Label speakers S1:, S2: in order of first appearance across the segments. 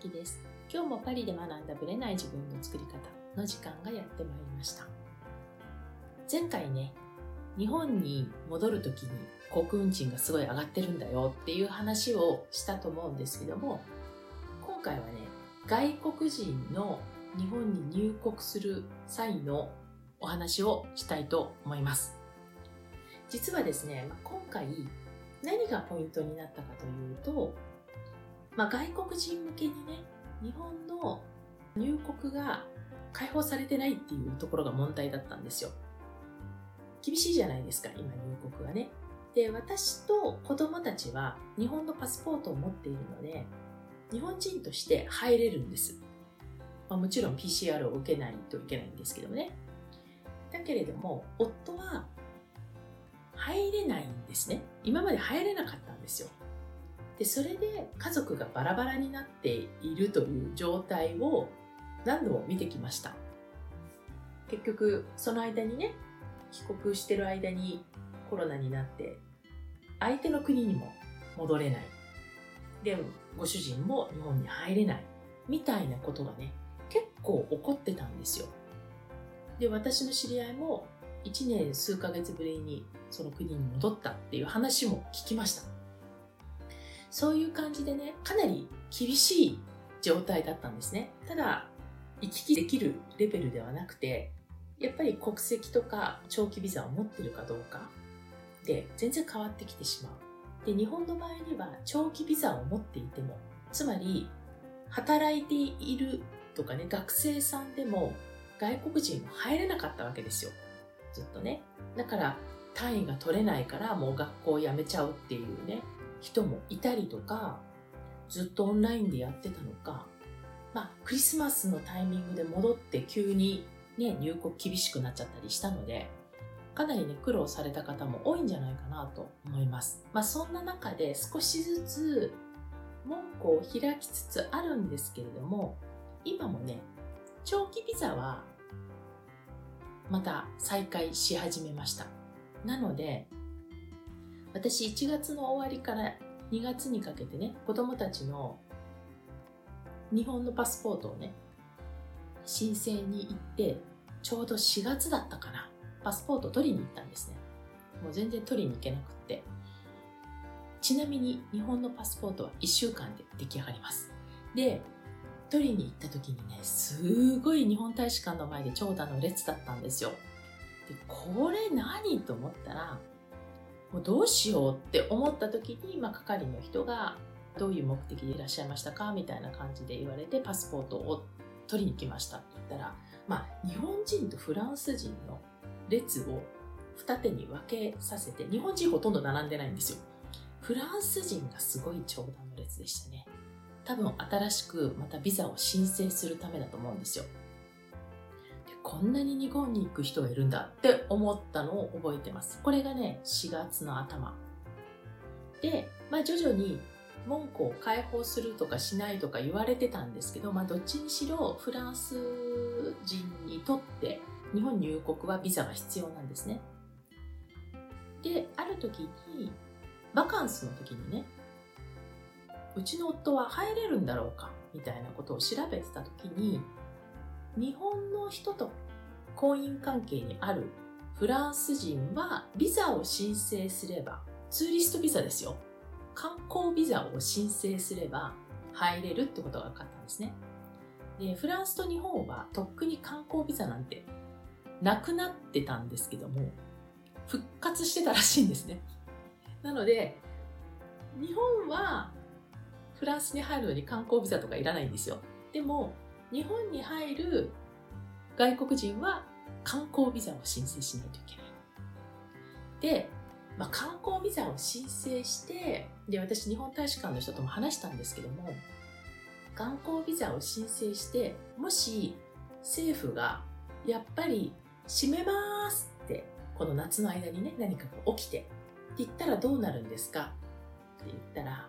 S1: きです。今日もパリで学んだブレない自分の作り方の時間がやってまいりました。前回ね、日本に戻るときに航空運賃がすごい上がってるんだよっていう話をしたと思うんですけども、今回はね、外国人の日本に入国する際のお話をしたいと思います。実はですね、今回何がポイントになったかというと、まあ、外国人向けにね、日本の入国が解放されてないっていうところが問題だったんですよ。厳しいじゃないですか、今入国がね。で、私と子供たちは日本のパスポートを持っているので、日本人として入れるんです。まあ、もちろん PCR を受けないといけないんですけどね。だけれども、夫は入れないんですね。今まで入れなかったんですよ。で、それで家族がバラバラになっているという状態を何度も見てきました。結局、その間にね、帰国してる間にコロナになって、相手の国にも戻れない。で、ご主人も日本に入れない。みたいなことがね、結構起こってたんですよ。で、私の知り合いも1年数ヶ月ぶりにその国に戻ったっていう話も聞きました。そういう感じでね、かなり厳しい状態だったんですね。ただ、行き来できるレベルではなくて、やっぱり国籍とか長期ビザを持ってるかどうかで全然変わってきてしまう。で、日本の場合には長期ビザを持っていても、つまり働いているとかね、学生さんでも外国人は入れなかったわけですよ。ずっとね。だから単位が取れないからもう学校を辞めちゃうっていうね、人もいたりとか、ずっとオンラインでやってたのか、まあクリスマスのタイミングで戻って急にね、入国厳しくなっちゃったりしたので、かなりね、苦労された方も多いんじゃないかなと思います。まあそんな中で少しずつ門戸を開きつつあるんですけれども、今もね、長期ビザはまた再開し始めました。なので、私1月の終わりから2月にかけてね、子供たちの日本のパスポートをね、申請に行って、ちょうど4月だったかな。パスポート取りに行ったんですね。もう全然取りに行けなくって。ちなみに日本のパスポートは1週間で出来上がります。で、取りに行った時にね、すごい日本大使館の前で長蛇の列だったんですよ。で、これ何と思ったら、もうどうしようって思った時に、まあ、係の人がどういう目的でいらっしゃいましたかみたいな感じで言われて、パスポートを取りに来ましたって言ったら、まあ、日本人とフランス人の列を二手に分けさせて、日本人ほとんど並んでないんですよ。フランス人がすごい長蛇の列でしたね。多分新しくまたビザを申請するためだと思うんですよ。こんなに日本に行く人がいるんだって思ったのを覚えてます。これがね、4月の頭。で、まあ徐々に門戸を開放するとかしないとか言われてたんですけど、まあどっちにしろフランス人にとって日本入国はビザが必要なんですね。で、ある時に、バカンスの時にね、うちの夫は入れるんだろうかみたいなことを調べてた時に、日本の人と婚姻関係にあるフランス人はビザを申請すれば、ツーリストビザですよ。観光ビザを申請すれば入れるってことが分かったんですね。で、フランスと日本はとっくに観光ビザなんてなくなってたんですけども、復活してたらしいんですね。なので、日本はフランスに入るのに観光ビザとかいらないんですよ。でも、日本に入る外国人は観光ビザを申請しないといけない。で、まあ、観光ビザを申請して、で、私日本大使館の人とも話したんですけども、観光ビザを申請して、もし政府がやっぱり閉めますって、この夏の間にね、何かが起きて、って言ったらどうなるんですか？って言ったら、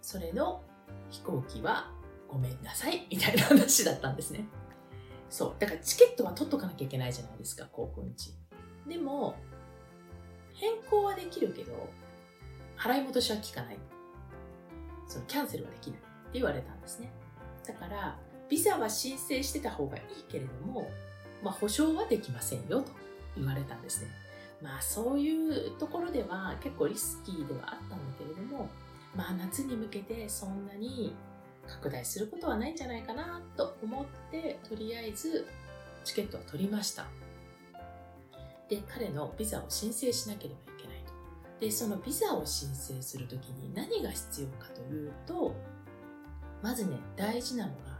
S1: それの飛行機はごめんなさい みたいな話だったんですね。そう。だからチケットは取っとかなきゃいけないじゃないですか、航空地。でも、変更はできるけど、払い戻しは効かない。そのキャンセルはできないって。言われたんですね。だから、ビザは申請してた方がいいけれども、まあ、保証はできませんよと言われたんですね。まあ、そういうところでは結構リスキーではあったんだけれども、まあ、夏に向けてそんなに拡大することはないんじゃないかなと思って、とりあえずチケットは取りました。で、彼のビザを申請しなければいけないと。で、そのビザを申請するときに何が必要かというと、まずね、大事なのが、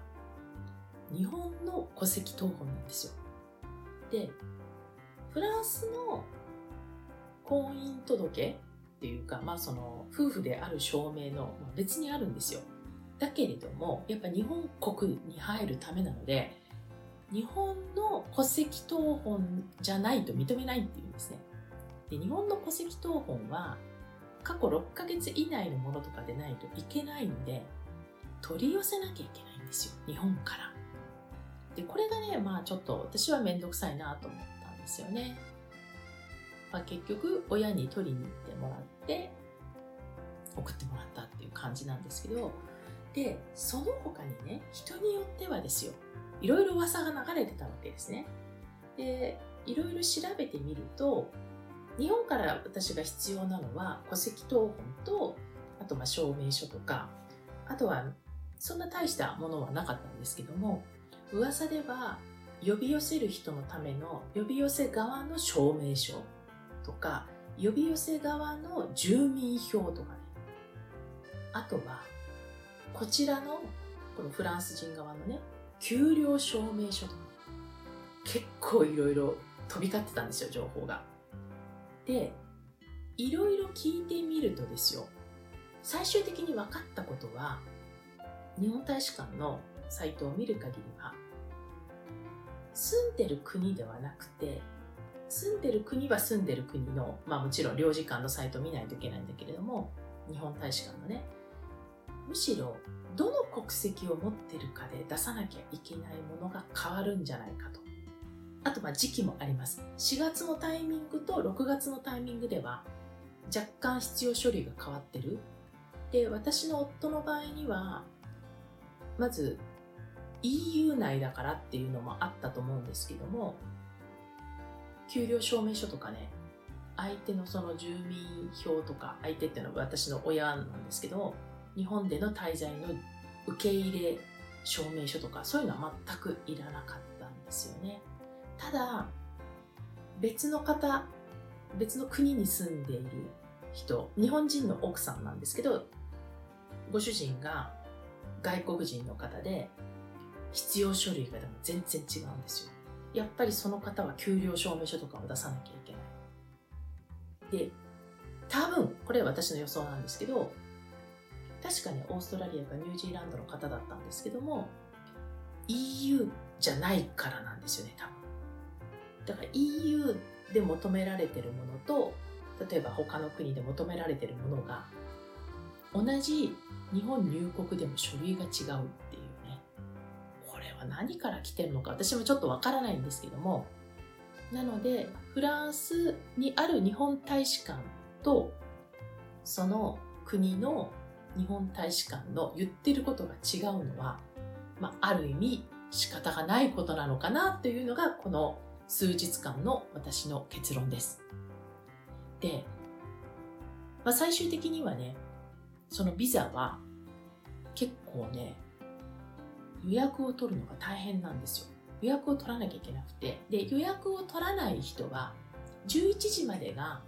S1: 日本の戸籍謄本なんですよ。で、フランスの婚姻届っていうか、まあその夫婦である証明の、まあ、別にあるんですよ。だけれども、やっぱ日本国に入るためなので、日本の戸籍謄本じゃないと認めないっていうんですね。で日本の戸籍謄本は過去6ヶ月以内のものとかでないといけないので、取り寄せなきゃいけないんですよ。日本から。で、これがね、まあちょっと私はめんどくさいなと思ったんですよね。まあ、結局、親に取りに行ってもらって、送ってもらったっていう感じなんですけど、で、その他にね、人によってはですよ、いろいろ噂が流れてたわけですね。で、いろいろ調べてみると、日本から私が必要なのは戸籍謄本と、あとまあ証明書とか、あとはそんな大したものはなかったんですけども、噂では呼び寄せる人のための呼び寄せ側の証明書とか、呼び寄せ側の住民票とかね。あとは、こちらの、このフランス人側のね、給料証明書とか、結構いろいろ飛び交ってたんですよ、情報が。で、いろいろ聞いてみるとですよ、最終的に分かったことは、日本大使館のサイトを見る限りは、住んでる国ではなくて、住んでる国は住んでる国の、まあもちろん領事館のサイトを見ないといけないんだけれども、日本大使館のね、むしろどの国籍を持ってるかで出さなきゃいけないものが変わるんじゃないかと。あと、まあ時期もあります。4月のタイミングと6月のタイミングでは若干必要書類が変わってる。で、私の夫の場合には、まず EU 内だからっていうのもあったと思うんですけども、給料証明書とかね、相手のその住民票とか、相手っていうのは私の親なんですけど、日本での滞在の受け入れ証明書とか、そういうのは全くいらなかったんですよね。ただ、別の方、別の国に住んでいる人、日本人の奥さんなんですけど、ご主人が外国人の方で、必要書類がでも全然違うんですよ。やっぱりその方は給料証明書とかを出さなきゃいけない。で、多分、これは私の予想なんですけど、確かにオーストラリアかニュージーランドの方だったんですけども、EU じゃないからなんですよね、多分。だから EU で求められてるものと、例えば他の国で求められてるものが、同じ日本入国でも書類が違うっていうね。これは何から来てるのか私もちょっとわからないんですけども、なので、フランスにある日本大使館と、その国の日本大使館の言ってることが違うのは、まあ、ある意味仕方がないことなのかなというのがこの数日間の私の結論です。で、まあ、最終的にはね、そのビザは結構ね、予約を取るのが大変なんですよ。予約を取らなきゃいけなくて、で、予約を取らない人は11時までが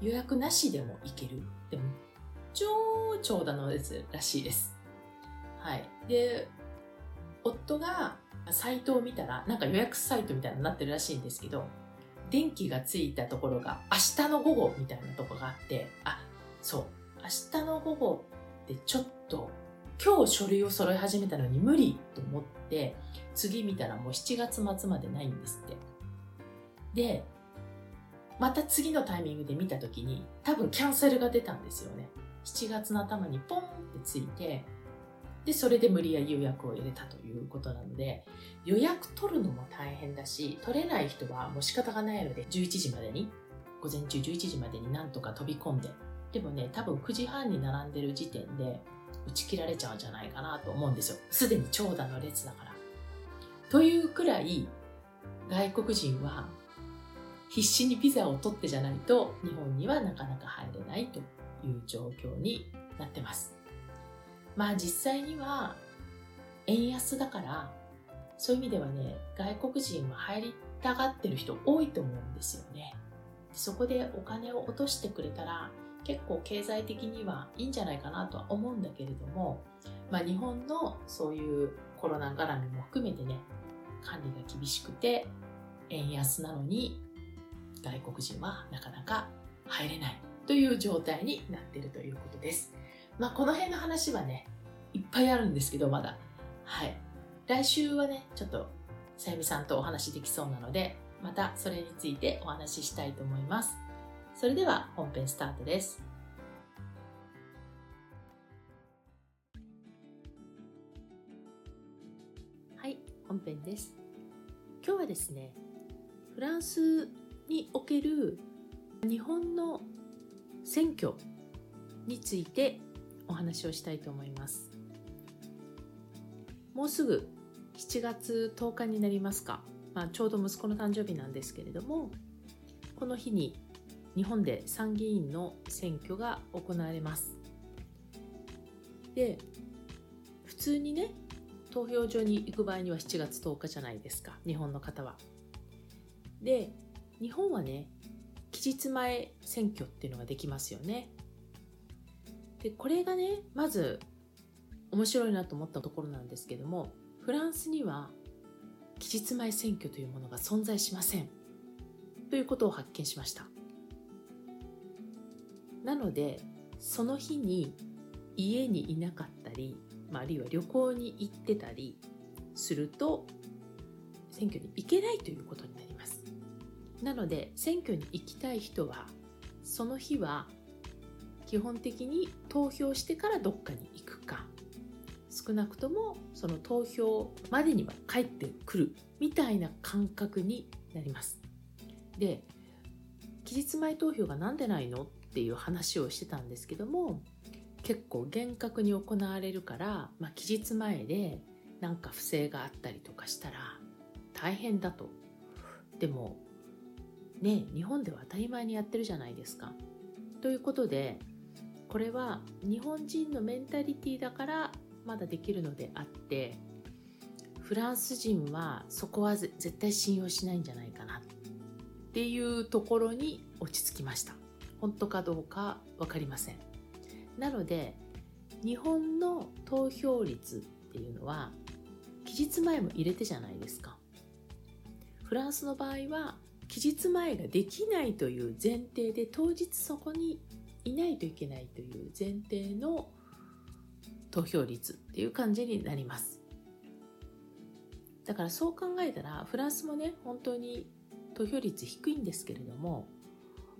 S1: 予約なしでも行ける。でも超長蛇の列らしいです。はい。で、夫がサイトを見たら、なんか予約サイトみたいになってるらしいんですけど、電気がついたところが明日の午後みたいなとこがあって、あ、そう、明日の午後ってちょっと今日書類を揃え始めたのに無理と思って、次見たらもう7月末までないんですって。で、また次のタイミングで見た時に多分キャンセルが出たんですよね。7月の頭にポンってついて、で、それで無理やり予約を入れたということなので、予約取るのも大変だし、取れない人はもう仕方がないので、11時までに、午前中11時までになんとか飛び込んで、でもね、多分9時半に並んでる時点で、打ち切られちゃうんじゃないかなと思うんですよ。すでに長蛇の列だから。というくらい外国人は必死にビザを取ってじゃないと日本にはなかなか入れないという状況になってます。まあ実際には円安だからそういう意味ではね外国人は入りたがってる人多いと思うんですよね。そこでお金を落としてくれたら結構経済的にはいいんじゃないかなとは思うんだけれども、まあ、日本のそういうコロナ絡みも含めてね管理が厳しくて円安なのに外国人はなかなか入れないという状態になっているということです。まあ、この辺の話はね、いっぱいあるんですけど、まだ。はい。来週はね、ちょっと、さゆみさんとお話できそうなので、またそれについてお話ししたいと思います。それでは本編スタートです。はい、本編です。今日はですね、フランスにおける日本の選挙についてお話をしたいと思います。もうすぐ7月10日になりますか、まあ、ちょうど息子の誕生日なんですけれどもこの日に日本で参議院の選挙が行われます。で普通にね投票所に行く場合には7月10日じゃないですか日本の方は。で日本はね期日前選挙っていうのができますよね。でこれがねまず面白いなと思ったところなんですけどもフランスには期日前選挙というものが存在しません。ということを発見しました。なのでその日に家にいなかったり、まあ、あるいは旅行に行ってたりすると選挙に行けないということになります。なので選挙に行きたい人はその日は基本的に投票してからどっかに行くか。少なくともその投票までには帰ってくるみたいな感覚になります。で期日前投票が何でないの？っていう話をしてたんですけども結構厳格に行われるから、まあ、期日前でなんか不正があったりとかしたら大変だと。でもね日本では当たり前にやってるじゃないですか。ということでこれは日本人のメンタリティーだからまだできるのであってフランス人はそこは絶対信用しないんじゃないかな。っていうところに落ち着きました。本当かどうか分かりません。なので日本の投票率っていうのは期日前も入れてじゃないですか。フランスの場合は期日前ができないという前提で当日そこにいないといけないという前提の投票率っていう感じになります。だからそう考えたらフランスもね本当に投票率低いんですけれども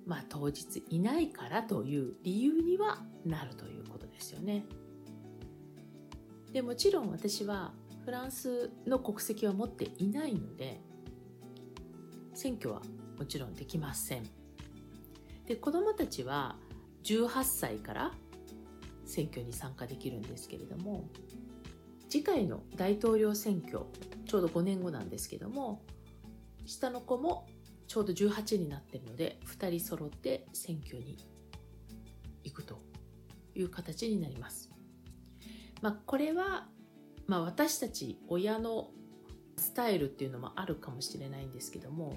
S1: まあ当日いないからという理由にはなるということですよね。でもちろん私はフランスの国籍は持っていないので選挙はもちろんできませんで子どもたちは18歳から選挙に参加できるんですけれども次回の大統領選挙ちょうど5年後なんですけども下の子もちょうど18になってるので2人揃って選挙に行くという形になります。まあ、これは、まあ、私たち親のスタイルっていうのもあるかもしれないんですけども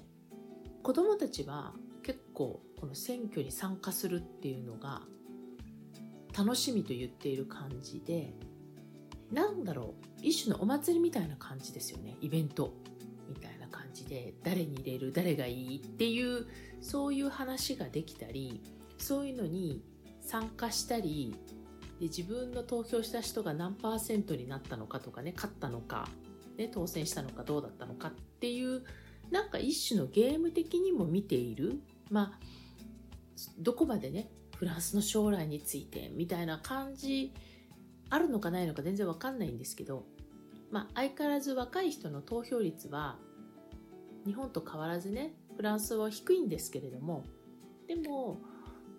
S1: 子どもたちは結構この選挙に参加するっていうのが楽しみと言っている感じでなんだろう一種のお祭りみたいな感じですよね。イベントみたいな感じで誰に入れる誰がいいっていうそういう話ができたりそういうのに参加したりで自分の投票した人が何パーセントになったのかとかね勝ったのか、ね、当選したのかどうだったのかっていうなんか一種のゲーム的にも見ているまあどこまでねフランスの将来についてみたいな感じあるのかないのか全然わかんないんですけど、まあ、相変わらず若い人の投票率は日本と変わらずねフランスは低いんですけれどもでも、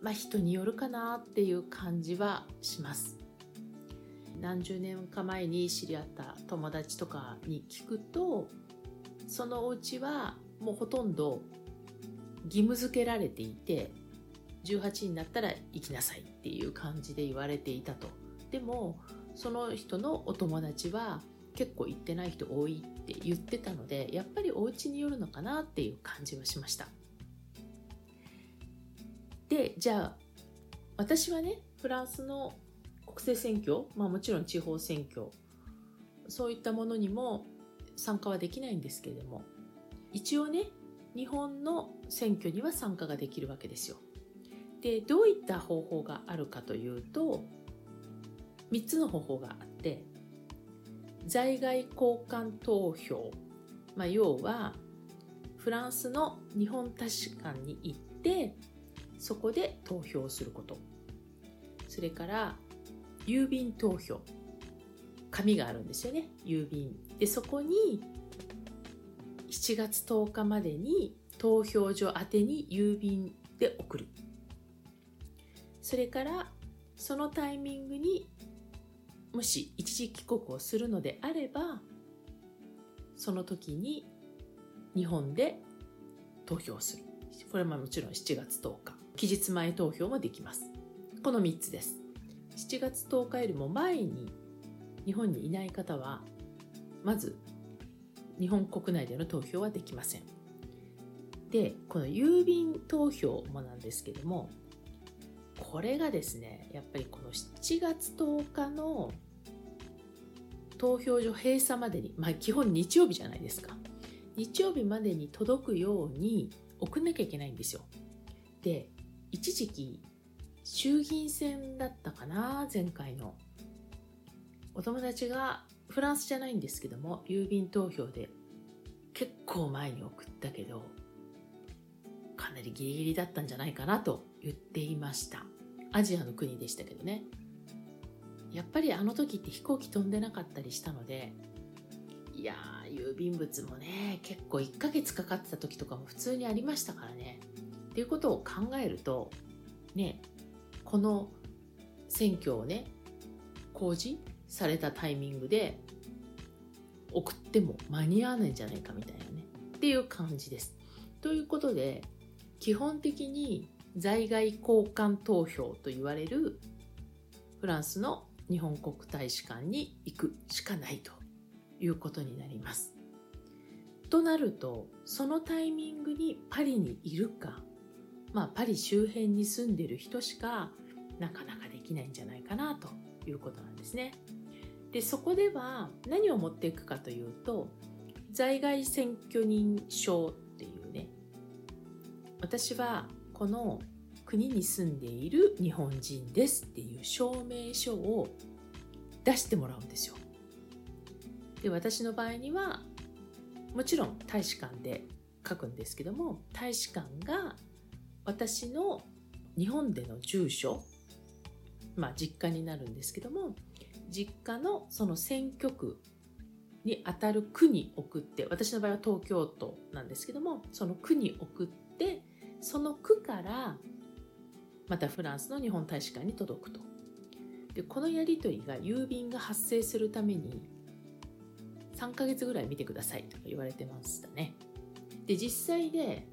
S1: まあ、人によるかなっていう感じはします。何十年か前に知り合った友達とかに聞くとそのお家はもうほとんど義務付けられていて18になったら行きなさいっていう感じで言われていたと。でもその人のお友達は結構行ってない人多いって言ってたのでやっぱりお家によるのかなっていう感じはしました。でじゃあ私はねフランスの国政選挙、まあ、もちろん地方選挙そういったものにも参加はできないんですけれども一応ね日本の選挙には参加ができるわけですよ。でどういった方法があるかというと3つの方法があって在外交換投票、まあ、要はフランスの日本大使館に行ってそこで投票することそれから郵便投票紙があるんですよね郵便。でそこに7月10日までに投票所宛てに郵便で送る。それからそのタイミングにもし一時帰国をするのであればその時に日本で投票する。これはもちろん7月10日。期日前投票もできます。この3つです。7月10日よりも前に日本にいない方はまず日本国内での投票はできません。でこの郵便投票もなんですけどもこれがですねやっぱりこの7月10日の投票所閉鎖までにまあ基本日曜日じゃないですか。日曜日までに届くように送んなきゃいけないんですよ。で一時期衆議院選だったかな前回の。お友達がフランスじゃないんですけども郵便投票で結構前に送ったけどかなりギリギリだったんじゃないかなと言っていました。アジアの国でしたけどね。やっぱりあの時って飛行機飛んでなかったりしたのでいや郵便物もね結構1ヶ月かかってた時とかも普通にありましたからね。っていうことを考えるとねこの選挙をね公示されたタイミングで送っても間に合わないんじゃないかみたいなねっていう感じです。ということで基本的に在外交換投票と言われるフランスの日本国大使館に行くしかないということになります。となるとそのタイミングにパリにいるか、まあ、パリ周辺に住んでる人しかなかなかできないんじゃないかなということなんですね。でそこでは何を持っていくかというと在外選挙人証っていうね私はこの国に住んでいる日本人ですっていう証明書を出してもらうんですよ。で私の場合にはもちろん大使館で書くんですけども大使館が私の日本での住所まあ実家になるんですけども実家のその選挙区に当たる区に送って私の場合は東京都なんですけどもその区に送ってその区からまたフランスの日本大使館に届くと。でこのやり取りが郵便が発生するために3ヶ月ぐらい見てくださいとか言われてましたね。で実際で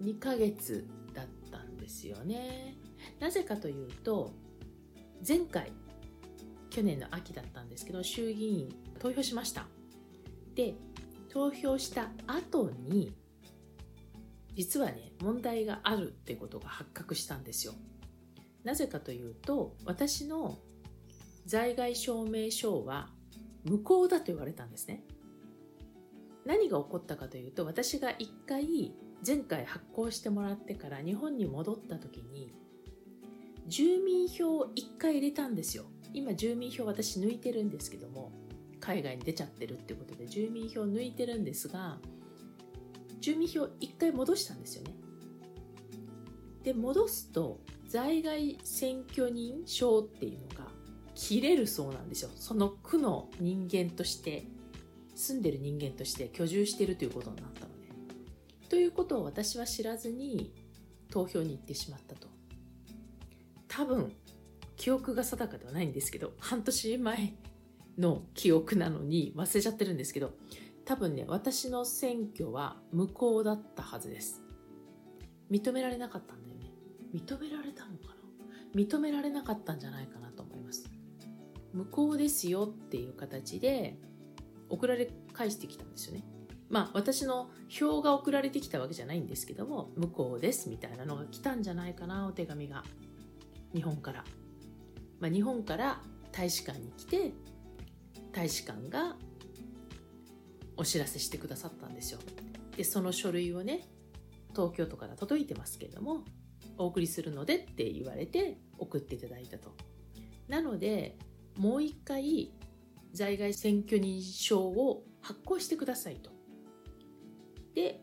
S1: 2ヶ月だったんですよね。なぜかというと前回去年の秋だったんですけど衆議院投票しました。で投票した後に実はね問題があるってことが発覚したんですよ。なぜかというと私の在外証明書は無効だと言われたんですね。何が起こったかというと私が一回前回発行してもらってから日本に戻った時に住民票を1回入れたんですよ。今住民票私抜いてるんですけども海外に出ちゃってるってことで住民票抜いてるんですが住民票1回戻したんですよね。で戻すと在外選挙人証っていうのが切れるそうなんですよ。その区の人間として住んでる人間として居住してるということになったので。ということを私は知らずに投票に行ってしまったと。多分記憶が定かではないんですけど半年前の記憶なのに忘れちゃってるんですけど多分ね私の選挙は無効だったはずです。認められなかったんだよね。認められたのかな？認められなかったんじゃないかなと思います。無効ですよっていう形で送られ返してきたんですよね。まあ私の票が送られてきたわけじゃないんですけども無効ですみたいなのが来たんじゃないかなお手紙が。日本から、まあ、日本から大使館に来て大使館がお知らせしてくださったんですよ。でその書類をね東京都から届いてますけれどもお送りするのでって言われて送っていただいたと。なのでもう一回在外選挙認証を発行してくださいと。で、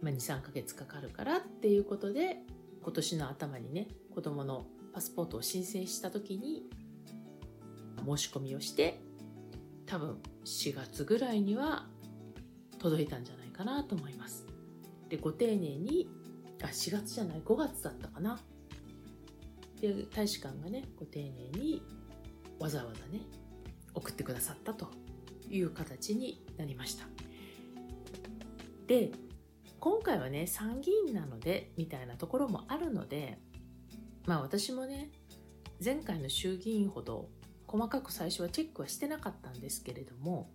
S1: まあ、23ヶ月かかるからっていうことで今年の頭にね子供のパスポートを申請した時に申し込みをして多分4月ぐらいには届いたんじゃないかなと思います。でご丁寧にあ4月じゃない5月だったかな。で大使館がねご丁寧にわざわざね送ってくださったという形になりました。で今回はね参議院なのでみたいなところもあるのでまあ私もね前回の衆議院ほど細かく最初はチェックはしてなかったんですけれども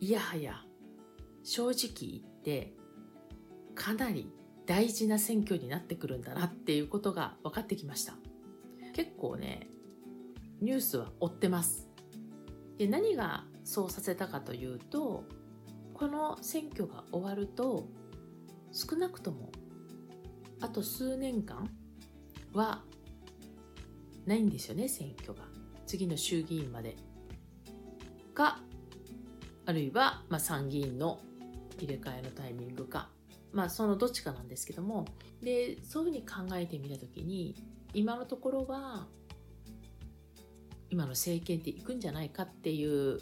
S1: いやはや正直言ってかなり大事な選挙になってくるんだなっていうことが分かってきました。結構ねニュースは追ってます。で何がそうさせたかというとこの選挙が終わると少なくともあと数年間はないんですよね選挙が。次の衆議院までかあるいは、まあ、参議院の入れ替えのタイミングか。まあそのどっちかなんですけども。でそういうふうに考えてみた時に今のところは今の政権っていくんじゃないかっていう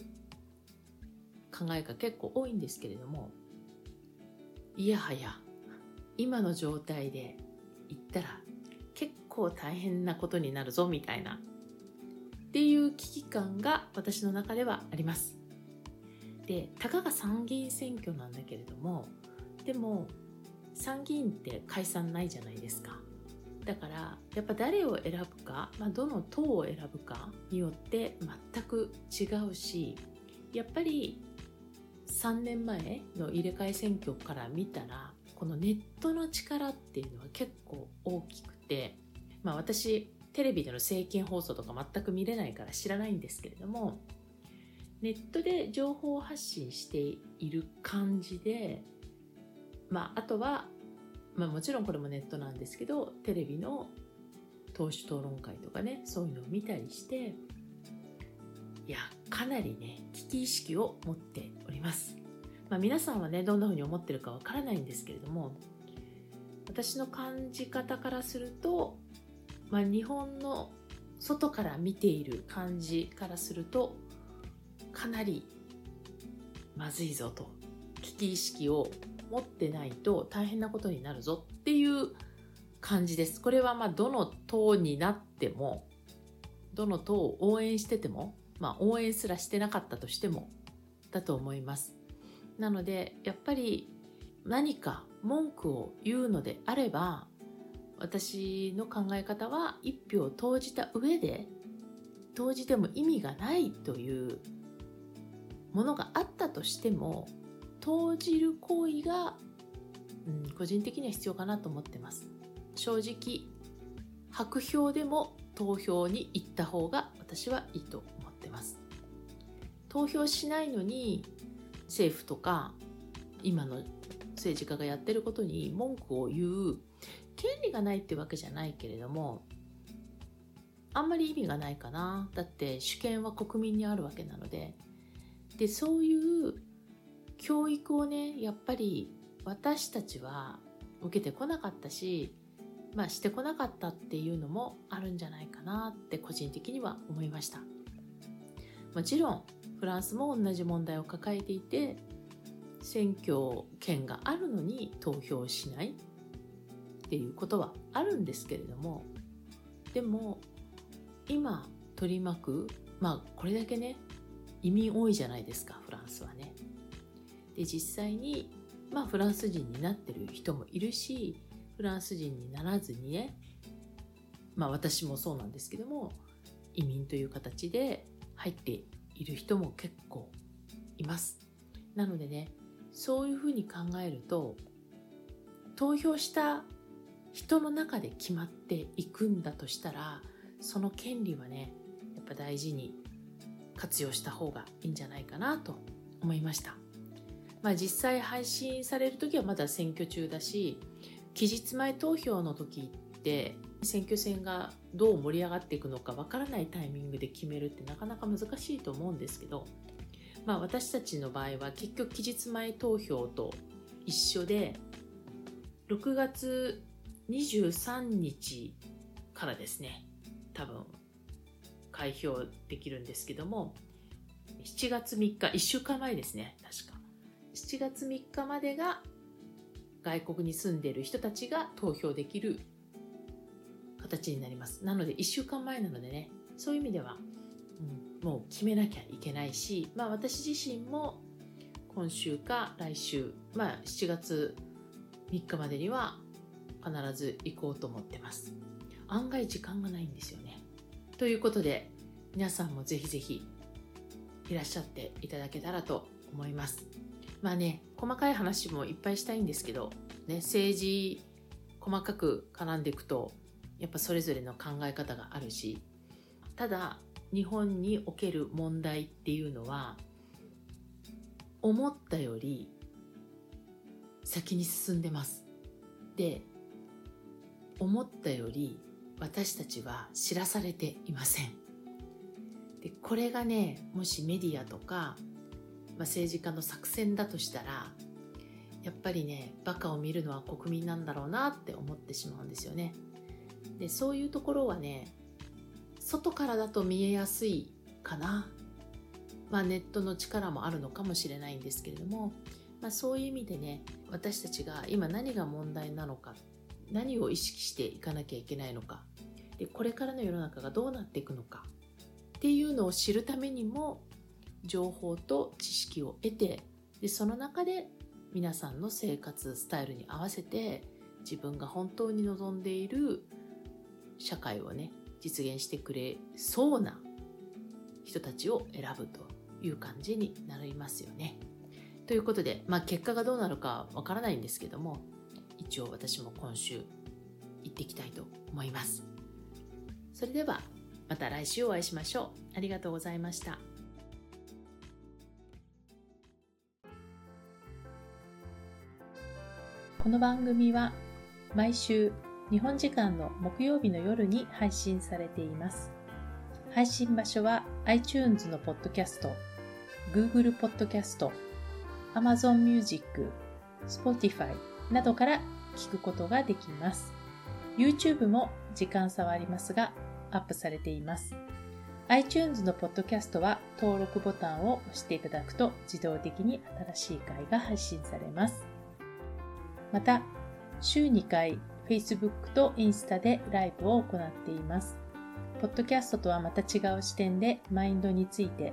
S1: 考えが結構多いんですけれども。いやはや今の状態で言ったら構大変なことになるぞみたいなっていう危機感が私の中ではあります。でたかが参議院選挙なんだけれどもでも参議院って解散ないじゃないですか。だからやっぱ誰を選ぶか、まあ、どの党を選ぶかによって全く違うしやっぱり3年前の入れ替え選挙から見たらこのネットの力っていうのは結構大きくて、まあ、私テレビでの政見放送とか全く見れないから知らないんですけれどもネットで情報発信している感じで、まあ、あとは、まあ、もちろんこれもネットなんですけどテレビの党首討論会とかねそういうのを見たりしていやかなりね危機意識を持っております、まあ、皆さんはねどんな風に思ってるかわからないんですけれども私の感じ方からするとまあ、日本の外から見ている感じからするとかなりまずいぞと危機意識を持ってないと大変なことになるぞっていう感じです。これはまあどの党になってもどの党を応援してても、まあ、応援すらしてなかったとしてもだと思います。なのでやっぱり何か文句を言うのであれば私の考え方は一票を投じた上で投じても意味がないというものがあったとしても投じる行為が、うん、個人的には必要かなと思ってます。正直白票でも投票に行った方が私はいいと思ってます。投票しないのに政府とか今の政治家がやってることに文句を言う権利がないってわけじゃないけれどもあんまり意味がないかな。だって主権は国民にあるわけなので。でそういう教育をねやっぱり私たちは受けてこなかったしまあしてこなかったっていうのもあるんじゃないかなって個人的には思いました。もちろんフランスも同じ問題を抱えていて選挙権があるのに投票しない。っていうことはあるんですけれどもでも今取り巻くまあこれだけね移民多いじゃないですかフランスはね。で実際にまあフランス人になってる人もいるしフランス人にならずにねまあ私もそうなんですけども移民という形で入っている人も結構います。なのでねそういうふうに考えると投票した人の中で決まっていくんだとしたらその権利はねやっぱ大事に活用した方がいいんじゃないかなと思いました。まあ、実際配信される時はまだ選挙中だし期日前投票の時って選挙戦がどう盛り上がっていくのかわからないタイミングで決めるってなかなか難しいと思うんですけど、まあ、私たちの場合は結局期日前投票と一緒で6月23日からですね多分開票できるんですけども7月3日1週間前ですね確か。7月3日までが外国に住んでいる人たちが投票できる形になります。なので1週間前なのでねそういう意味では、うん、もう決めなきゃいけないし、まあ、私自身も今週か来週、まあ、7月3日までには必ず行こうと思ってます。案外時間がないんですよね。ということで皆さんもぜひぜひいらっしゃっていただけたらと思います。まあね細かい話もいっぱいしたいんですけど、ね、政治細かく絡んでいくとやっぱそれぞれの考え方があるしただ日本における問題っていうのは思ったより先に進んでます。で思ったより私たちは知らされていません。でこれがねもしメディアとか、まあ、政治家の作戦だとしたらやっぱりねバカを見るのは国民なんだろうなって思ってしまうんですよね。でそういうところはね外からだと見えやすいかな。まあネットの力もあるのかもしれないんですけれども、まあ、そういう意味でね私たちが今何が問題なのか何を意識していかなきゃいけないのかでこれからの世の中がどうなっていくのかっていうのを知るためにも情報と知識を得てでその中で皆さんの生活スタイルに合わせて自分が本当に望んでいる社会をね実現してくれそうな人たちを選ぶという感じになりますよね。ということで、まあ、結果がどうなるかわからないんですけども一応私も今週行ってきたいと思います。それではまた来週お会いしましょう。ありがとうございました。この番組は毎週日本時間の木曜日の夜に配信されています。配信場所は iTunes のポッドキャスト、Google ポッドキャスト、Amazon Music、Spotify などから聞くことができます。YouTube も時間差はありますが、アップされています。iTunes のポッドキャストは登録ボタンを押していただくと自動的に新しい回が配信されます。また、週2回 Facebook とインスタでライブを行っています。ポッドキャストとはまた違う視点でマインドについて、